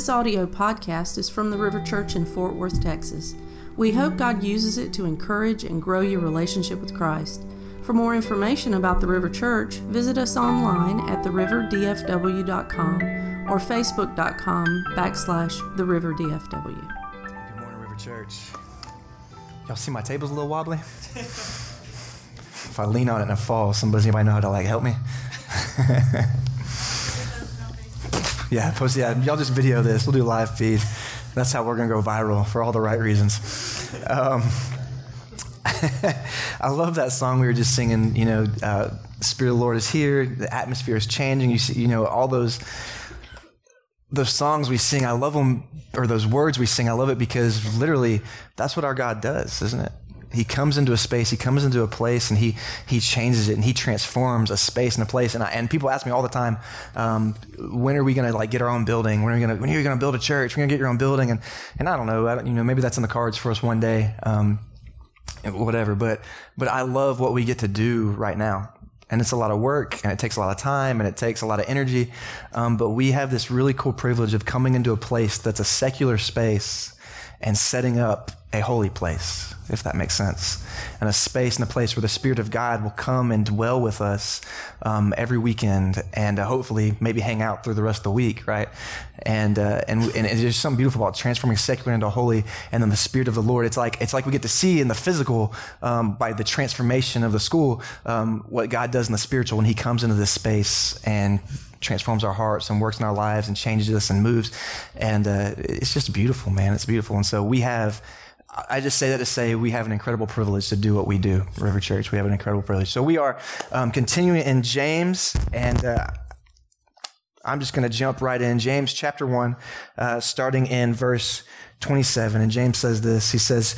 This audio podcast is from the River Church in Fort Worth, Texas. We hope God uses it to encourage and grow your relationship with Christ. For more information about the River Church, visit us online at theriverdfw.com or facebook.com backslash theriverdfw. Good morning, River Church. Y'all see my table's a little wobbly? if I lean on it and I fall, somebody anybody know how to like help me? yeah, post yeah, y'all just video this. We'll do live feed. That's how we're gonna go viral for all the right reasons. Um, I love that song we were just singing. You know, uh, Spirit of the Lord is here. The atmosphere is changing. You see, you know, all those those songs we sing. I love them, or those words we sing. I love it because literally, that's what our God does, isn't it? He comes into a space, he comes into a place, and he he changes it, and he transforms a space and a place. And I, and people ask me all the time, um, when are we going to like get our own building? When are we going to when are you going to build a church? We're going to get your own building, and and I don't know, I don't, you know, maybe that's in the cards for us one day. Um, whatever. But but I love what we get to do right now. And it's a lot of work and it takes a lot of time and it takes a lot of energy. Um, but we have this really cool privilege of coming into a place that's a secular space and setting up a holy place, if that makes sense. And a space and a place where the Spirit of God will come and dwell with us um, every weekend and uh, hopefully maybe hang out through the rest of the week, right? And, uh, and, and there's something beautiful about transforming secular into holy and then the Spirit of the Lord. It's like, it's like we get to see in the physical um, by the transformation of the school um, what God does in the spiritual when He comes into this space and transforms our hearts and works in our lives and changes us and moves. And uh, it's just beautiful, man. It's beautiful. And so we have. I just say that to say we have an incredible privilege to do what we do, River Church. We have an incredible privilege. So we are um, continuing in James, and uh, I'm just going to jump right in. James chapter 1, uh, starting in verse 27. And James says this He says,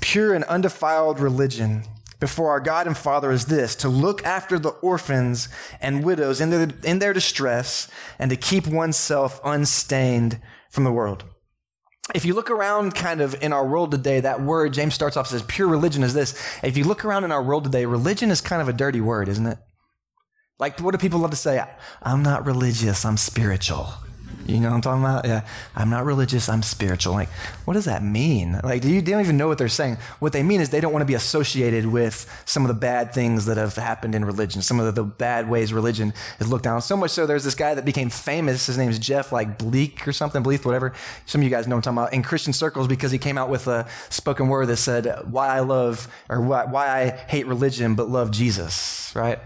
Pure and undefiled religion before our God and Father is this to look after the orphans and widows in their, in their distress and to keep oneself unstained from the world. If you look around kind of in our world today, that word, James starts off says, pure religion is this. If you look around in our world today, religion is kind of a dirty word, isn't it? Like, what do people love to say? I'm not religious, I'm spiritual. You know what I'm talking about? Yeah. I'm not religious, I'm spiritual. Like, what does that mean? Like, do you, they don't even know what they're saying. What they mean is they don't want to be associated with some of the bad things that have happened in religion, some of the, the bad ways religion is looked down. So much so, there's this guy that became famous. His name's Jeff, like Bleak or something, Bleak, whatever. Some of you guys know what I'm talking about in Christian circles because he came out with a spoken word that said, why I love, or why, why I hate religion but love Jesus, right?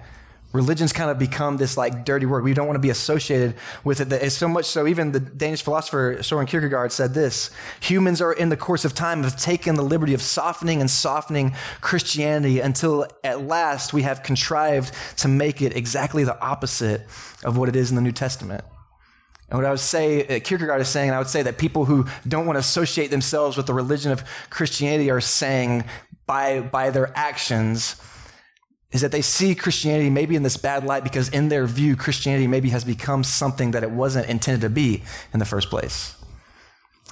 Religion's kind of become this like dirty word. We don't want to be associated with it. It's so much so even the Danish philosopher Soren Kierkegaard said this, humans are in the course of time have taken the liberty of softening and softening Christianity until at last we have contrived to make it exactly the opposite of what it is in the New Testament. And what I would say, uh, Kierkegaard is saying, I would say that people who don't want to associate themselves with the religion of Christianity are saying by, by their actions, is that they see Christianity maybe in this bad light because, in their view, Christianity maybe has become something that it wasn't intended to be in the first place.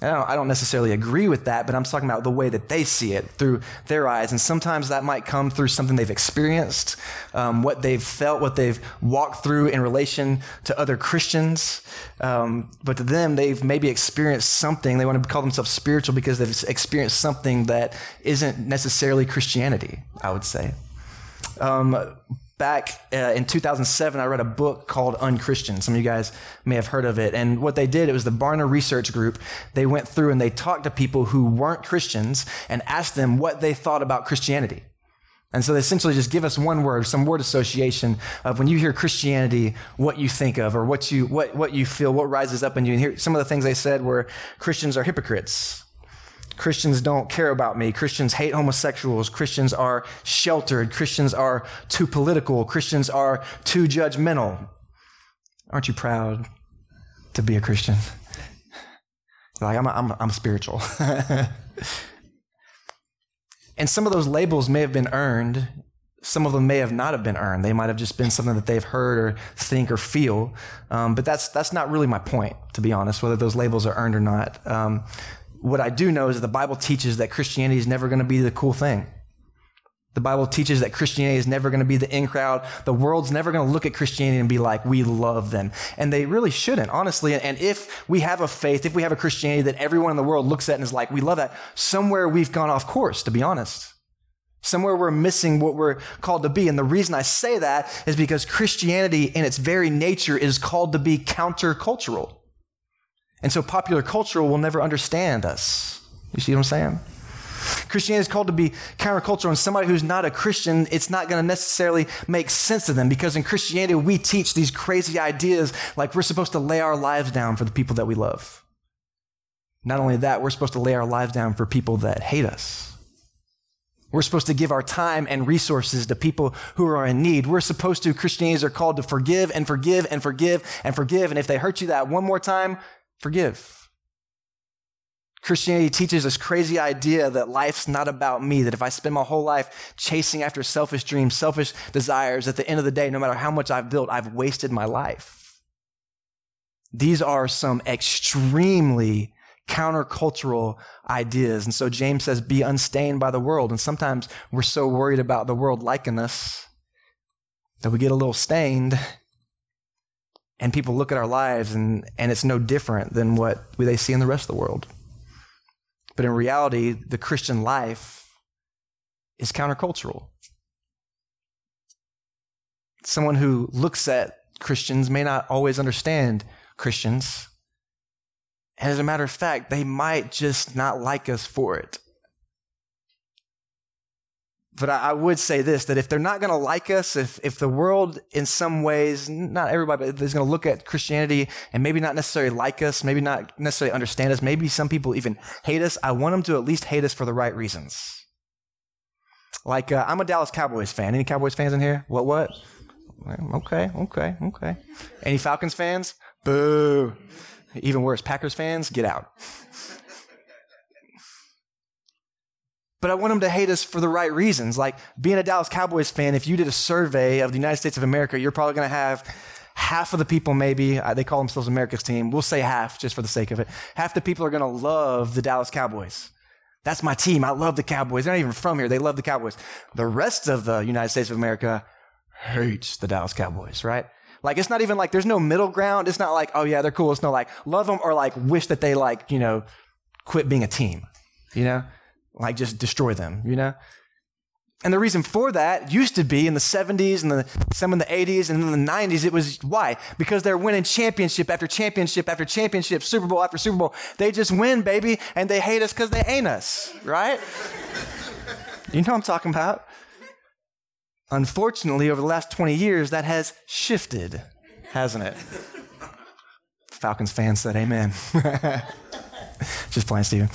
I don't, I don't, necessarily agree with that, but I'm talking about the way that they see it through their eyes. And sometimes that might come through something they've experienced, um, what they've felt, what they've walked through in relation to other Christians. Um, but to them, they've maybe experienced something. They want to call themselves spiritual because they've experienced something that isn't necessarily Christianity, I would say. Um, back uh, in 2007, I read a book called Unchristian. Some of you guys may have heard of it. And what they did, it was the Barna Research Group. They went through and they talked to people who weren't Christians and asked them what they thought about Christianity. And so they essentially just give us one word, some word association of when you hear Christianity, what you think of or what you, what, what you feel, what rises up in you. And here, some of the things they said were Christians are hypocrites. Christians don't care about me. Christians hate homosexuals. Christians are sheltered. Christians are too political. Christians are too judgmental. Aren't you proud to be a Christian? Like, I'm, I'm, I'm spiritual. and some of those labels may have been earned. Some of them may have not have been earned. They might have just been something that they've heard or think or feel. Um, but that's, that's not really my point, to be honest, whether those labels are earned or not. Um, what I do know is that the Bible teaches that Christianity is never going to be the cool thing. The Bible teaches that Christianity is never going to be the in crowd. The world's never going to look at Christianity and be like, we love them. And they really shouldn't, honestly. And if we have a faith, if we have a Christianity that everyone in the world looks at and is like, we love that, somewhere we've gone off course, to be honest. Somewhere we're missing what we're called to be. And the reason I say that is because Christianity in its very nature is called to be countercultural. And so popular culture will never understand us. You see what I'm saying? Christianity is called to be countercultural, and somebody who's not a Christian, it's not going to necessarily make sense to them because in Christianity, we teach these crazy ideas like we're supposed to lay our lives down for the people that we love. Not only that, we're supposed to lay our lives down for people that hate us. We're supposed to give our time and resources to people who are in need. We're supposed to, Christianities are called to forgive and forgive and forgive and forgive. And if they hurt you that one more time, forgive. Christianity teaches this crazy idea that life's not about me, that if I spend my whole life chasing after selfish dreams, selfish desires, at the end of the day, no matter how much I've built, I've wasted my life. These are some extremely countercultural ideas. And so James says, be unstained by the world. And sometimes we're so worried about the world liking us that we get a little stained and people look at our lives and, and it's no different than what they see in the rest of the world. But in reality, the Christian life is countercultural. Someone who looks at Christians may not always understand Christians. And as a matter of fact, they might just not like us for it. But I, would say this that if they're not going to like us, if, if the world in some ways, not everybody, but is going to look at Christianity and maybe not necessarily like us, maybe not necessarily understand us, maybe some people even hate us, I want them to at least hate us for the right reasons. Like, uh, I'm a Dallas Cowboys fan. Any Cowboys fans in here? What, what? Okay, okay, okay. Any Falcons fans? Boo. Even worse, Packers fans, get out. But I want them to hate us for the right reasons. Like being a Dallas Cowboys fan, if you did a survey of the United States of America, you're probably going to have half of the people, maybe, uh, they call themselves America's team. We'll say half just for the sake of it. Half the people are going to love the Dallas Cowboys. That's my team. I love the Cowboys. They're not even from here. They love the Cowboys. The rest of the United States of America hates the Dallas Cowboys, right? Like, it's not even like there's no middle ground. It's not like, oh yeah, they're cool. It's not like love them or like wish that they like, you know, quit being a team, you know? Like just destroy them, you know? And the reason for that used to be in the 70s and the, some in the 80s and in the 90s. It was why? Because they're winning championship after championship after championship, Super Bowl after Super Bowl. They just win, baby, and they hate us because they ain't us, right? you know what I'm talking about? Unfortunately, over the last 20 years, that has shifted, hasn't it? Falcons fans said amen. just playing, Steven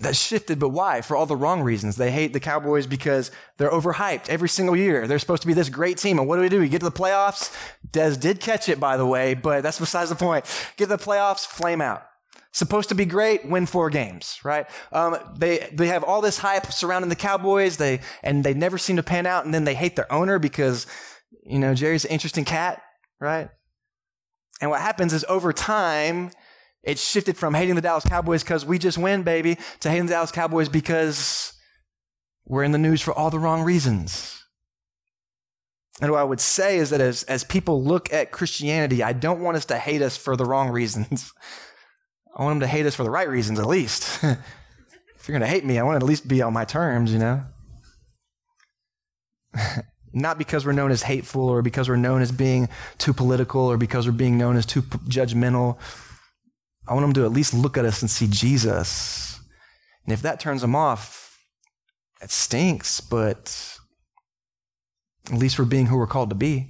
that shifted, but why? For all the wrong reasons. They hate the Cowboys because they're overhyped every single year. They're supposed to be this great team. And what do we do? We get to the playoffs. Dez did catch it, by the way, but that's besides the point. Get to the playoffs, flame out. Supposed to be great, win four games, right? Um, they they have all this hype surrounding the Cowboys. They and they never seem to pan out. And then they hate their owner because you know Jerry's an interesting cat, right? And what happens is over time it shifted from hating the Dallas Cowboys because we just win, baby, to hating the Dallas Cowboys because we're in the news for all the wrong reasons. And what I would say is that as, as people look at Christianity, I don't want us to hate us for the wrong reasons. I want them to hate us for the right reasons, at least. if you're going to hate me, I want to at least be on my terms, you know? Not because we're known as hateful or because we're known as being too political or because we're being known as too judgmental I want them to at least look at us and see Jesus. And if that turns them off, it stinks, but at least we're being who we're called to be.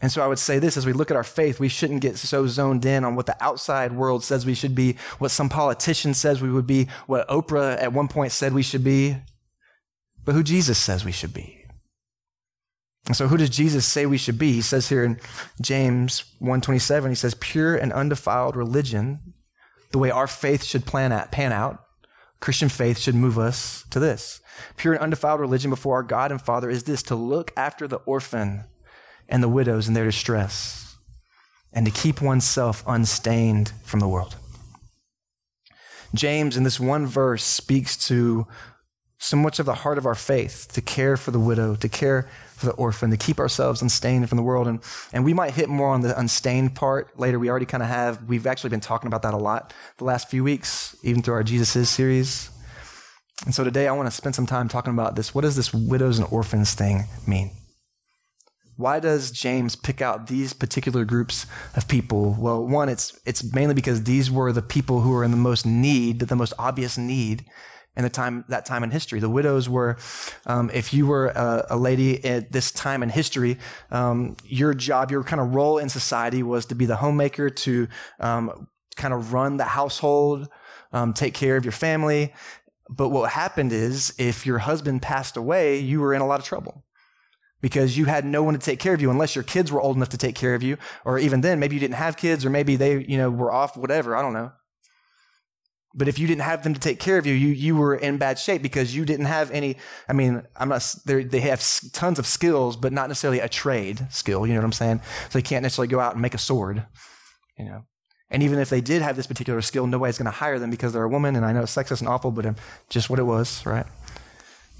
And so I would say this as we look at our faith, we shouldn't get so zoned in on what the outside world says we should be, what some politician says we would be, what Oprah at one point said we should be, but who Jesus says we should be. And so who does Jesus say we should be? He says here in James 1:27, he says pure and undefiled religion, the way our faith should plan at, pan out. Christian faith should move us to this. Pure and undefiled religion before our God and Father is this to look after the orphan and the widows in their distress and to keep oneself unstained from the world. James in this one verse speaks to so much of the heart of our faith to care for the widow, to care for the orphan, to keep ourselves unstained from the world. And, and we might hit more on the unstained part later. We already kind of have. We've actually been talking about that a lot the last few weeks, even through our Jesus Is series. And so today I want to spend some time talking about this. What does this widows and orphans thing mean? Why does James pick out these particular groups of people? Well, one, it's, it's mainly because these were the people who were in the most need, the most obvious need in the time that time in history. The widows were, um, if you were a, a, lady at this time in history, um, your job, your kind of role in society was to be the homemaker, to um, kind of run the household, um, take care of your family. But what happened is, if your husband passed away, you were in a lot of trouble because you had no one to take care of you unless your kids were old enough to take care of you, or even then, maybe you didn't have kids, or maybe they, you know, were off, whatever. I don't know. But if you didn't have them to take care of you, you, you were in bad shape because you didn't have any. I mean, I'm not, they have tons of skills, but not necessarily a trade skill. You know what I'm saying? So they can't necessarily go out and make a sword, you know. And even if they did have this particular skill, nobody's going to hire them because they're a woman. And I know it's sexist and awful, but just what it was, right?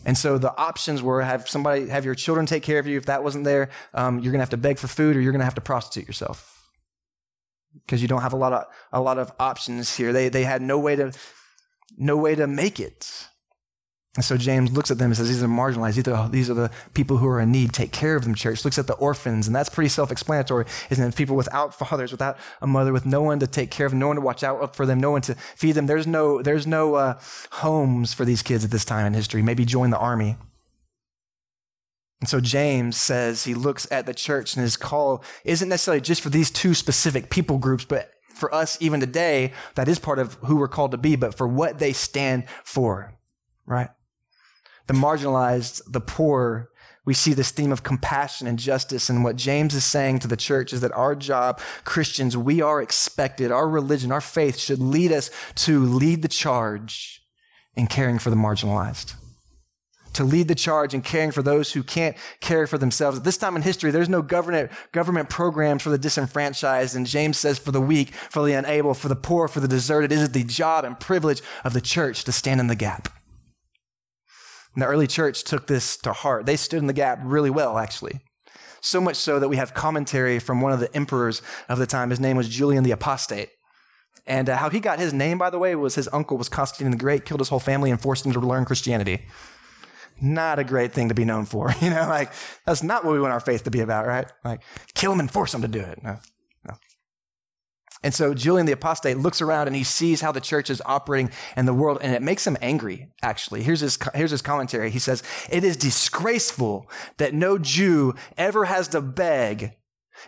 And so the options were have somebody, have your children take care of you. If that wasn't there, um, you're going to have to beg for food or you're going to have to prostitute yourself because you don't have a lot of a lot of options here. They they had no way to no way to make it. And so James looks at them and says, These are marginalized. These are, these are the people who are in need. Take care of them, church. Looks at the orphans, and that's pretty self explanatory, isn't it? People without fathers, without a mother, with no one to take care of them, no one to watch out for them, no one to feed them. There's no, there's no uh, homes for these kids at this time in history. Maybe join the army. And so James says he looks at the church and his call isn't necessarily just for these two specific people groups, but for us even today, that is part of who we're called to be, but for what they stand for, right? The marginalized, the poor, we see this theme of compassion and justice. And what James is saying to the church is that our job, Christians, we are expected, our religion, our faith should lead us to lead the charge in caring for the marginalized to lead the charge in caring for those who can't care for themselves. At this time in history, there's no government, government programs for the disenfranchised. And James says for the weak, for the unable, for the poor, for the deserted, it is the job and privilege of the church to stand in the gap. And the early church took this to heart. They stood in the gap really well, actually. So much so that we have commentary from one of the emperors of the time. His name was Julian the Apostate. And uh, how he got his name, by the way, was his uncle was Constantine the Great, killed his whole family and forced him to learn Christianity not a great thing to be known for. You know, like that's not what we want our faith to be about, right? Like kill them and force them to do it. No, no. And so Julian the apostate looks around and he sees how the church is operating in the world and it makes him angry, actually. Here's his, here's his commentary. He says, it is disgraceful that no Jew ever has to beg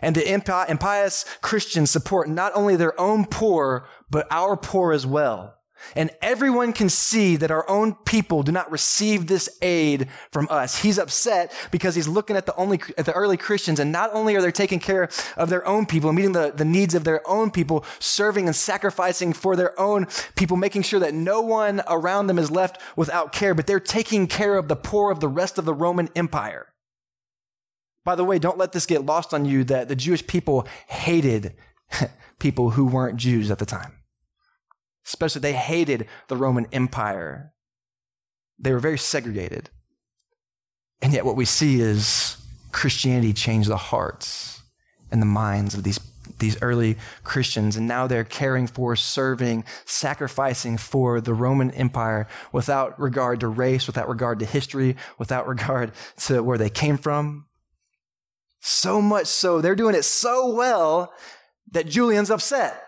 and the impious Christians support not only their own poor, but our poor as well. And everyone can see that our own people do not receive this aid from us. He's upset because he's looking at the only, at the early Christians and not only are they taking care of their own people, meeting the, the needs of their own people, serving and sacrificing for their own people, making sure that no one around them is left without care, but they're taking care of the poor of the rest of the Roman Empire. By the way, don't let this get lost on you that the Jewish people hated people who weren't Jews at the time. Especially, they hated the Roman Empire. They were very segregated. And yet, what we see is Christianity changed the hearts and the minds of these, these early Christians. And now they're caring for, serving, sacrificing for the Roman Empire without regard to race, without regard to history, without regard to where they came from. So much so, they're doing it so well that Julian's upset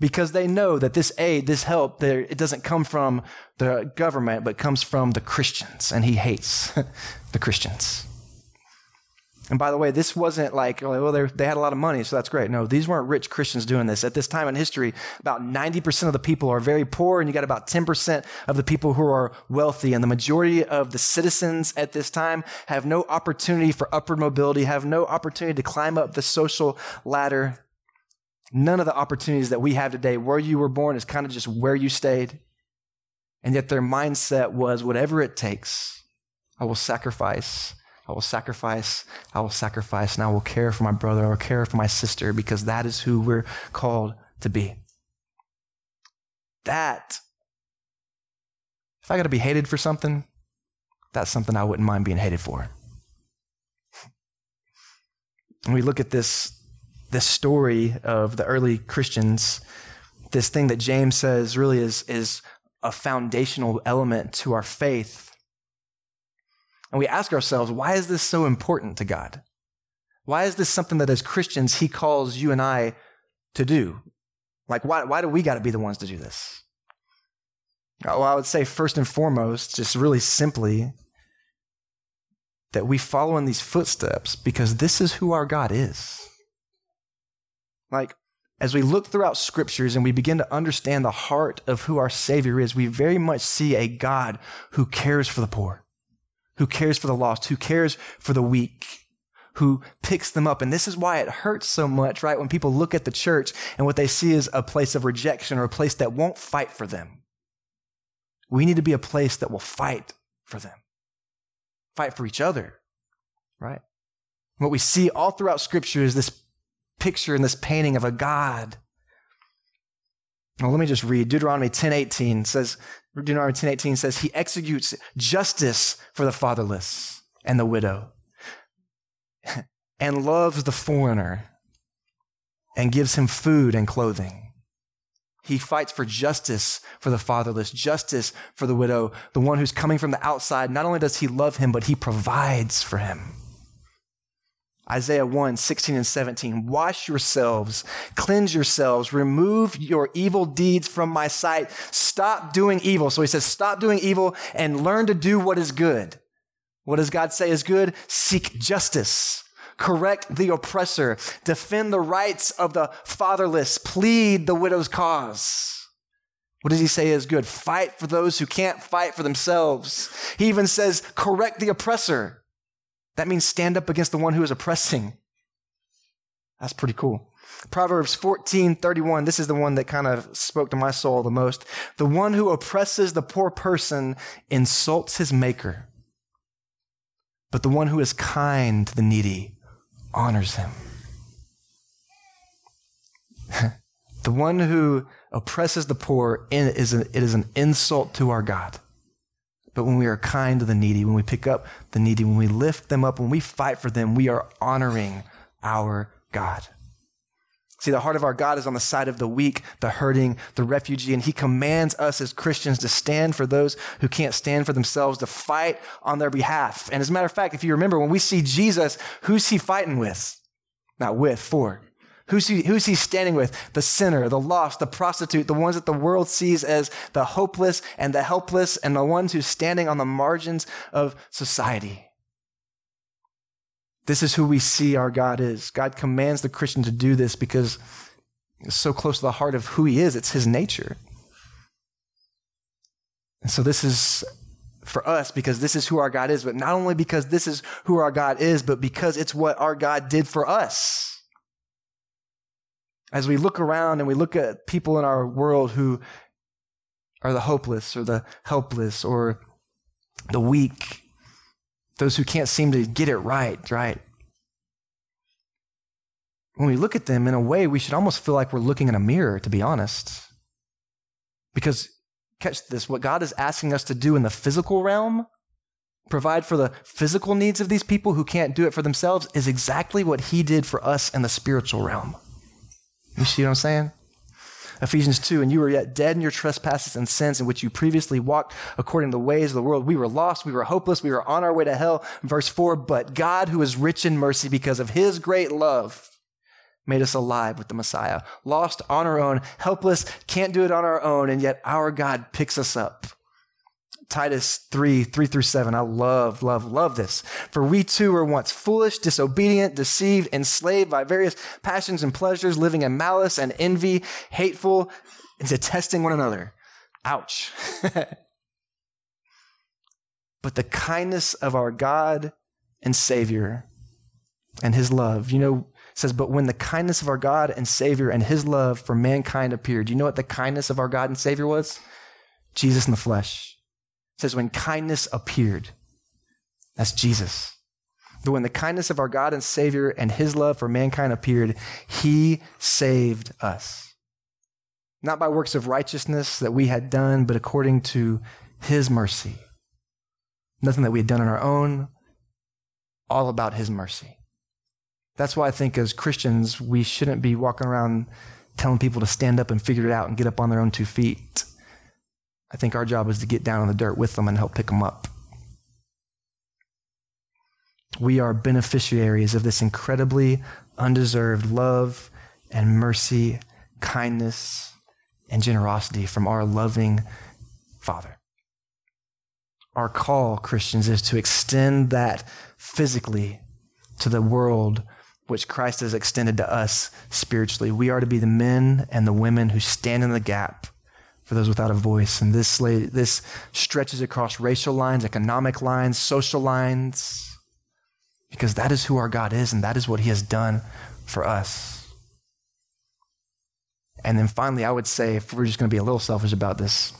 because they know that this aid, this help, it doesn't come from the government, but comes from the Christians, and he hates the Christians. And by the way, this wasn't like, oh, well, they had a lot of money, so that's great. No, these weren't rich Christians doing this. At this time in history, about 90% of the people are very poor, and you got about 10% of the people who are wealthy. And the majority of the citizens at this time have no opportunity for upward mobility, have no opportunity to climb up the social ladder. None of the opportunities that we have today, where you were born, is kind of just where you stayed. And yet their mindset was whatever it takes, I will sacrifice. I will sacrifice. I will sacrifice. And I will care for my brother. I will care for my sister because that is who we're called to be. That if I got to be hated for something, that's something I wouldn't mind being hated for. And we look at this, this story of the early Christians, this thing that James says really is, is a foundational element to our faith. And we ask ourselves, why is this so important to God? Why is this something that as Christians he calls you and I to do? Like, why, why do we got to be the ones to do this? Well, I would say first and foremost, just really simply, that we follow in these footsteps because this is who our God is. Like, as we look throughout scriptures and we begin to understand the heart of who our Savior is, we very much see a God who cares for the poor, who cares for the lost, who cares for the weak, who picks them up. And this is why it hurts so much, right? When people look at the church and what they see is a place of rejection or a place that won't fight for them. We need to be a place that will fight for them, fight for each other, right? What we see all throughout scripture is this picture and this painting of a God. Well, let me just read. Deuteronomy 10:18 says Deuteronomy 10:18 says he executes justice for the fatherless and the widow and loves the foreigner and gives him food and clothing. He fights for justice for the fatherless, justice for the widow, the one who's coming from the outside. Not only does he love him, but he provides for him. Isaiah 1, 16 and 17. Wash yourselves, cleanse yourselves, remove your evil deeds from my sight. Stop doing evil. So he says, stop doing evil and learn to do what is good. What does God say is good? Seek justice. Correct the oppressor. Defend the rights of the fatherless. Plead the widow's cause. What does he say is good? Fight for those who can't fight for themselves. He even says, correct the oppressor. That means stand up against the one who is oppressing. That's pretty cool. Proverbs 14, 31. This is the one that kind of spoke to my soul the most. The one who oppresses the poor person insults his maker, but the one who is kind to the needy honors him. the one who oppresses the poor is an, it is an insult to our God. But when we are kind to the needy, when we pick up the needy, when we lift them up, when we fight for them, we are honoring our God. See, the heart of our God is on the side of the weak, the hurting, the refugee, and He commands us as Christians to stand for those who can't stand for themselves, to fight on their behalf. And as a matter of fact, if you remember, when we see Jesus, who's He fighting with? Not with, for. Who's he, who's he standing with? The sinner, the lost, the prostitute, the ones that the world sees as the hopeless and the helpless, and the ones who's standing on the margins of society. This is who we see our God is. God commands the Christian to do this because it's so close to the heart of who he is. It's his nature. And so this is for us because this is who our God is, but not only because this is who our God is, but because it's what our God did for us as we look around and we look at people in our world who are the hopeless or the helpless or the weak, those who can't seem to get it right, right? When we look at them, in a way, we should almost feel like we're looking in a mirror, to be honest. Because, catch this, what God is asking us to do in the physical realm, provide for the physical needs of these people who can't do it for themselves, is exactly what He did for us in the spiritual realm. You see what I'm saying? Ephesians 2, and you were yet dead in your trespasses and sins in which you previously walked according to the ways of the world. We were lost. We were hopeless. We were on our way to hell. Verse 4, but God, who is rich in mercy because of his great love, made us alive with the Messiah. Lost on our own, helpless, can't do it on our own, and yet our God picks us up Titus 3, 3 through 7. I love, love, love this. For we too were once foolish, disobedient, deceived, enslaved by various passions and pleasures, living in malice and envy, hateful, and detesting one another. Ouch. but the kindness of our God and Savior and his love, you know, says, But when the kindness of our God and Savior and his love for mankind appeared, you know what the kindness of our God and Savior was? Jesus in the flesh says, when kindness appeared, that's Jesus. But when the kindness of our God and Savior and his love for mankind appeared, he saved us. Not by works of righteousness that we had done, but according to His mercy. Nothing that we had done on our own, all about His mercy. That's why I think as Christians, we shouldn't be walking around telling people to stand up and figure it out and get up on their own two feet. I think our job is to get down in the dirt with them and help pick them up. We are beneficiaries of this incredibly undeserved love and mercy, kindness, and generosity from our loving Father. Our call, Christians, is to extend that physically to the world which Christ has extended to us spiritually. We are to be the men and the women who stand in the gap for those without a voice. And this, this stretches across racial lines, economic lines, social lines, because that is who our God is and that is what He has done for us. And then finally, I would say, if we're just going to be a little selfish about this,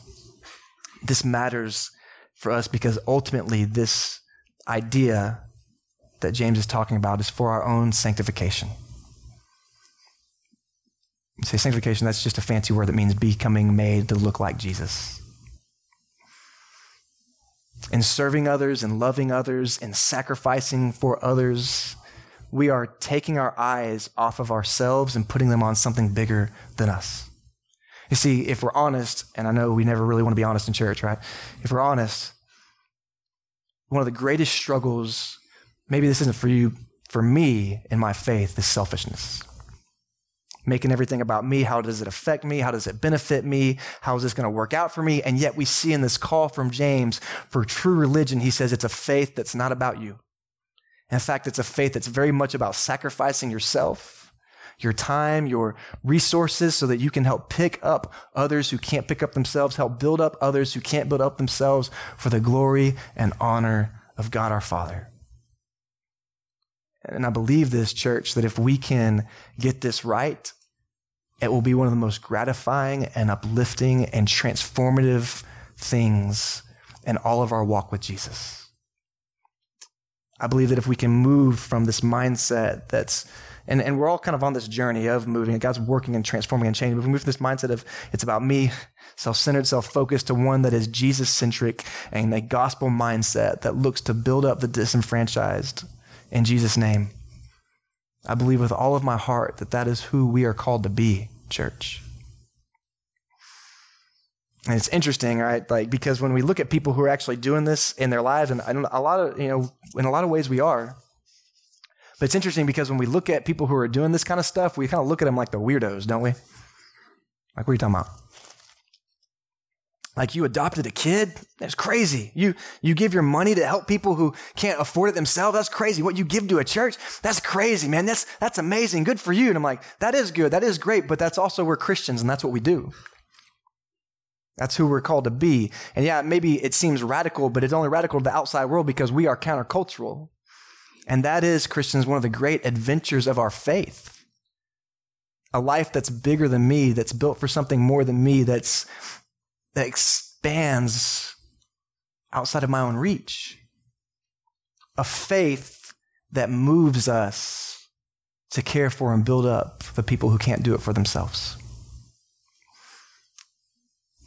this matters for us because ultimately, this idea that James is talking about is for our own sanctification. You say sanctification, that's just a fancy word that means becoming made to look like Jesus. In serving others and loving others and sacrificing for others, we are taking our eyes off of ourselves and putting them on something bigger than us. You see, if we're honest, and I know we never really want to be honest in church, right? If we're honest, one of the greatest struggles, maybe this isn't for you, for me in my faith, is selfishness. Making everything about me. How does it affect me? How does it benefit me? How is this going to work out for me? And yet we see in this call from James for true religion, he says it's a faith that's not about you. In fact, it's a faith that's very much about sacrificing yourself, your time, your resources, so that you can help pick up others who can't pick up themselves, help build up others who can't build up themselves for the glory and honor of God our Father. And I believe this, church, that if we can get this right, it will be one of the most gratifying and uplifting and transformative things in all of our walk with Jesus. I believe that if we can move from this mindset that's, and, and we're all kind of on this journey of moving, God's working and transforming and changing. If we move from this mindset of it's about me, self centered, self focused, to one that is Jesus centric and a gospel mindset that looks to build up the disenfranchised in Jesus' name, I believe with all of my heart that that is who we are called to be, church. And it's interesting, right? Like, because when we look at people who are actually doing this in their lives, and a lot of, you know, in a lot of ways we are. But it's interesting because when we look at people who are doing this kind of stuff, we kind of look at them like the weirdos, don't we? Like, what are you talking about? Like you adopted a kid? That's crazy. You, you give your money to help people who can't afford it themselves? That's crazy. What you give to a church? That's crazy, man. That's, that's amazing. Good for you. And I'm like, that is good. That is great. But that's also, we're Christians and that's what we do. That's who we're called to be. And yeah, maybe it seems radical, but it's only radical to the outside world because we are countercultural. And that is, Christians, one of the great adventures of our faith. A life that's bigger than me, that's built for something more than me, that's, that expands outside of my own reach. A faith that moves us to care for and build up the people who can't do it for themselves.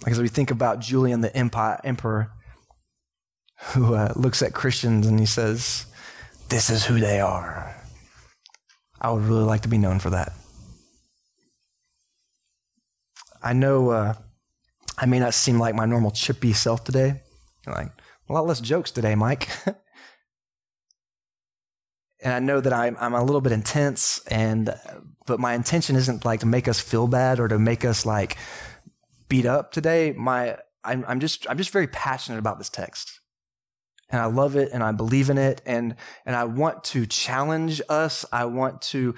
Like as we think about Julian the emperor, who uh, looks at Christians and he says, This is who they are. I would really like to be known for that. I know uh, I may not seem like my normal chippy self today. Like, a lot less jokes today, Mike. and I know that I'm, I'm a little bit intense, and but my intention isn't like to make us feel bad or to make us like beat up today, my I'm, I'm just I'm just very passionate about this text. And I love it and I believe in it and and I want to challenge us. I want to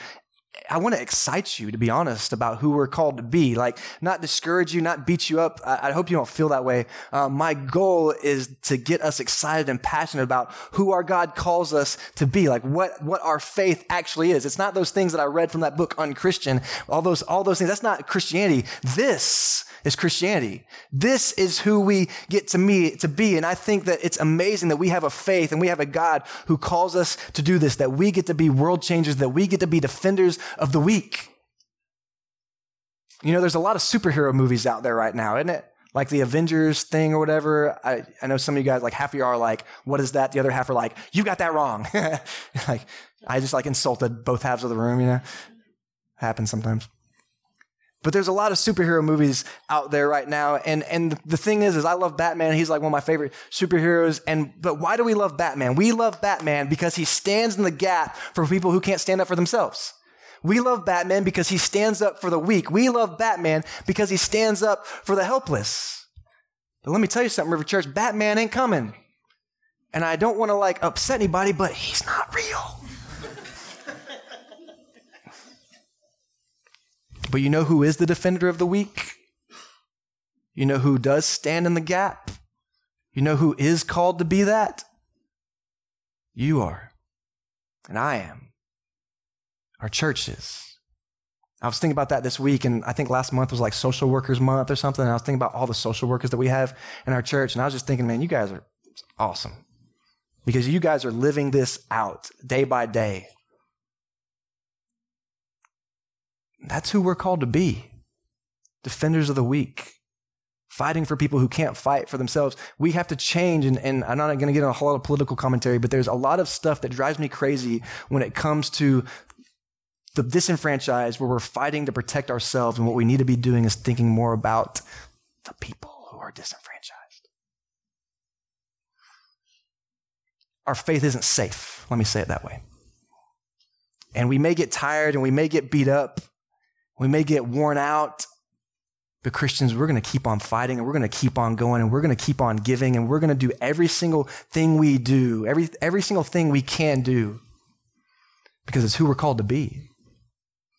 I want to excite you, to be honest, about who we're called to be. Like, not discourage you, not beat you up. I, I hope you don't feel that way. Uh, my goal is to get us excited and passionate about who our God calls us to be. Like, what, what our faith actually is. It's not those things that I read from that book, Unchristian. All those, all those things. That's not Christianity. This is Christianity. This is who we get to me, to be. And I think that it's amazing that we have a faith and we have a God who calls us to do this, that we get to be world changers, that we get to be defenders of the weak. You know, there's a lot of superhero movies out there right now, isn't it? like the Avengers thing or whatever. I, I know some of you guys, like half of you are like, what is that? The other half are like, you got that wrong. like, I just like insulted both halves of the room, you know? Happens sometimes. But there's a lot of superhero movies out there right now. And, and the thing is, is I love Batman. He's like one of my favorite superheroes. And, but why do we love Batman? We love Batman because he stands in the gap for people who can't stand up for themselves. We love Batman because he stands up for the weak. We love Batman because he stands up for the helpless. But let me tell you something, River Church, Batman ain't coming. And I don't want to like upset anybody, but he's not real. But you know who is the defender of the weak? You know who does stand in the gap? You know who is called to be that? You are. And I am our churches. I was thinking about that this week, and I think last month was like Social Workers Month or something. And I was thinking about all the social workers that we have in our church, and I was just thinking, man, you guys are awesome because you guys are living this out day by day. That's who we're called to be defenders of the weak, fighting for people who can't fight for themselves. We have to change, and, and I'm not going to get in a whole lot of political commentary, but there's a lot of stuff that drives me crazy when it comes to the disenfranchised, where we're fighting to protect ourselves, and what we need to be doing is thinking more about the people who are disenfranchised. Our faith isn't safe. Let me say it that way. And we may get tired and we may get beat up. We may get worn out. But Christians, we're going to keep on fighting and we're going to keep on going and we're going to keep on giving and we're going to do every single thing we do, every, every single thing we can do because it's who we're called to be.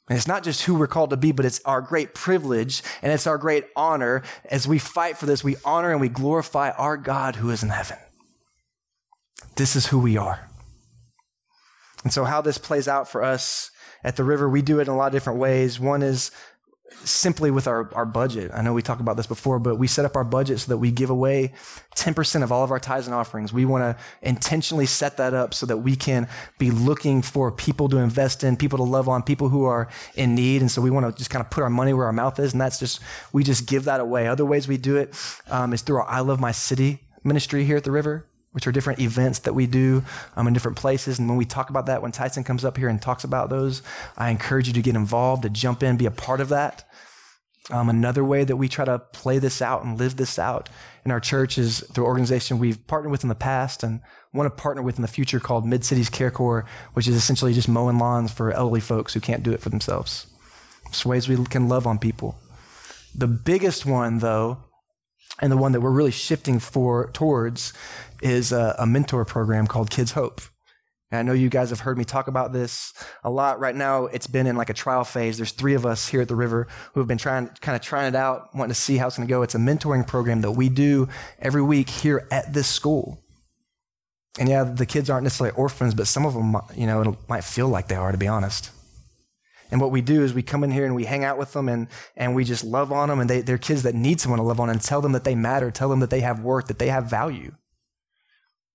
And it's not just who we're called to be, but it's our great privilege and it's our great honor. As we fight for this, we honor and we glorify our God who is in heaven. This is who we are. And so, how this plays out for us at the river, we do it in a lot of different ways. One is simply with our, our budget. I know we talked about this before, but we set up our budget so that we give away 10% of all of our tithes and offerings. We want to intentionally set that up so that we can be looking for people to invest in, people to love on, people who are in need. And so we want to just kind of put our money where our mouth is. And that's just, we just give that away. Other ways we do it um, is through our I Love My City ministry here at the river which are different events that we do um, in different places. And when we talk about that, when Tyson comes up here and talks about those, I encourage you to get involved, to jump in, be a part of that. Um, another way that we try to play this out and live this out in our church is through an organization we've partnered with in the past and want to partner with in the future called Mid Cities Care Corps, which is essentially just mowing lawns for elderly folks who can't do it for themselves. It's ways we can love on people. The biggest one, though, and the one that we're really shifting for towards is a, a mentor program called Kids Hope. And I know you guys have heard me talk about this a lot. Right now, it's been in like a trial phase. There's three of us here at the river who have been trying, kind of trying it out, wanting to see how it's going to go. It's a mentoring program that we do every week here at this school. And yeah, the kids aren't necessarily orphans, but some of them, you know, it might feel like they are, to be honest. And what we do is we come in here and we hang out with them and, and we just love on them. And they, they're kids that need someone to love on and tell them that they matter, tell them that they have worth, that they have value.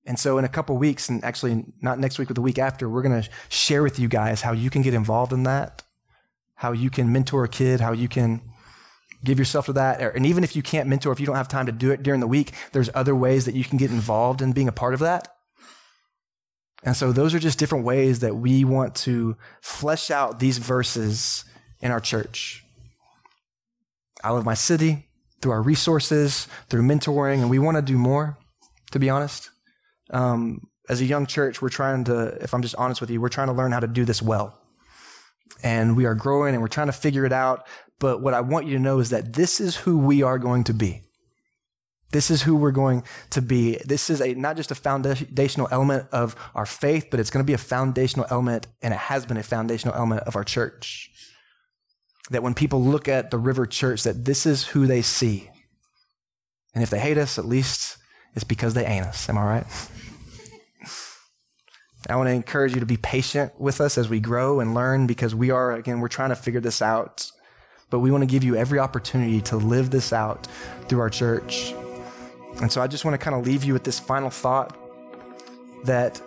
And so, in a couple weeks, and actually not next week, but the week after, we're going to share with you guys how you can get involved in that, how you can mentor a kid, how you can give yourself to that. And even if you can't mentor, if you don't have time to do it during the week, there's other ways that you can get involved in being a part of that. And so, those are just different ways that we want to flesh out these verses in our church. I love my city through our resources, through mentoring, and we want to do more, to be honest. Um, as a young church, we're trying to, if I'm just honest with you, we're trying to learn how to do this well. And we are growing and we're trying to figure it out. But what I want you to know is that this is who we are going to be. This is who we're going to be. This is a, not just a foundational element of our faith, but it's going to be a foundational element, and it has been a foundational element of our church. That when people look at the River Church, that this is who they see. And if they hate us, at least it's because they ain't us. Am I right? I want to encourage you to be patient with us as we grow and learn because we are, again, we're trying to figure this out. But we want to give you every opportunity to live this out through our church. And so I just want to kind of leave you with this final thought that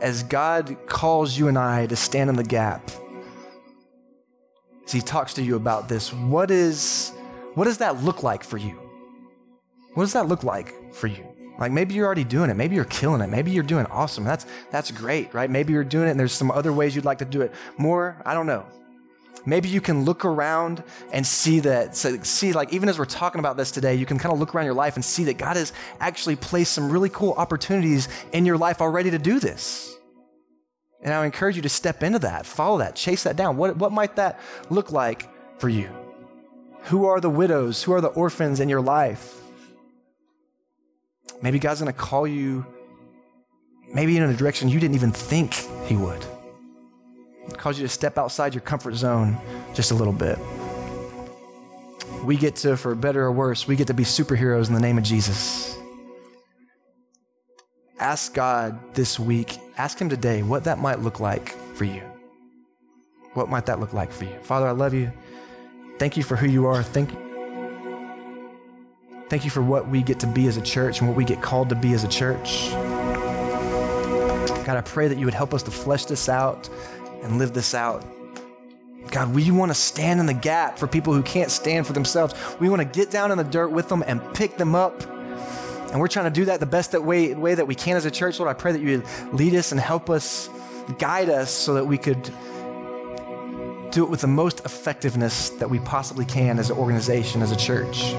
as God calls you and I to stand in the gap, as He talks to you about this, what is what does that look like for you? What does that look like for you? Like maybe you're already doing it. Maybe you're killing it. Maybe you're doing awesome. That's that's great, right? Maybe you're doing it and there's some other ways you'd like to do it more. I don't know. Maybe you can look around and see that, see, like, even as we're talking about this today, you can kind of look around your life and see that God has actually placed some really cool opportunities in your life already to do this. And I encourage you to step into that, follow that, chase that down. What, what might that look like for you? Who are the widows? Who are the orphans in your life? Maybe God's going to call you, maybe in a direction you didn't even think He would. Cause you to step outside your comfort zone just a little bit. We get to, for better or worse, we get to be superheroes in the name of Jesus. Ask God this week, ask Him today what that might look like for you. What might that look like for you? Father, I love you. Thank you for who you are. Thank you. Thank you for what we get to be as a church and what we get called to be as a church. God, I pray that you would help us to flesh this out and live this out. God, we want to stand in the gap for people who can't stand for themselves. We want to get down in the dirt with them and pick them up. And we're trying to do that the best that way, way that we can as a church. Lord, I pray that you lead us and help us, guide us so that we could do it with the most effectiveness that we possibly can as an organization, as a church.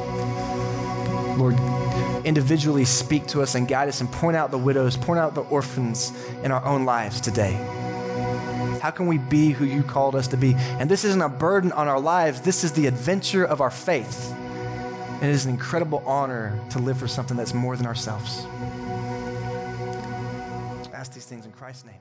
Lord, individually speak to us and guide us and point out the widows, point out the orphans in our own lives today. How can we be who you called us to be? And this isn't a burden on our lives, this is the adventure of our faith. And it is an incredible honor to live for something that's more than ourselves. Ask these things in Christ's name.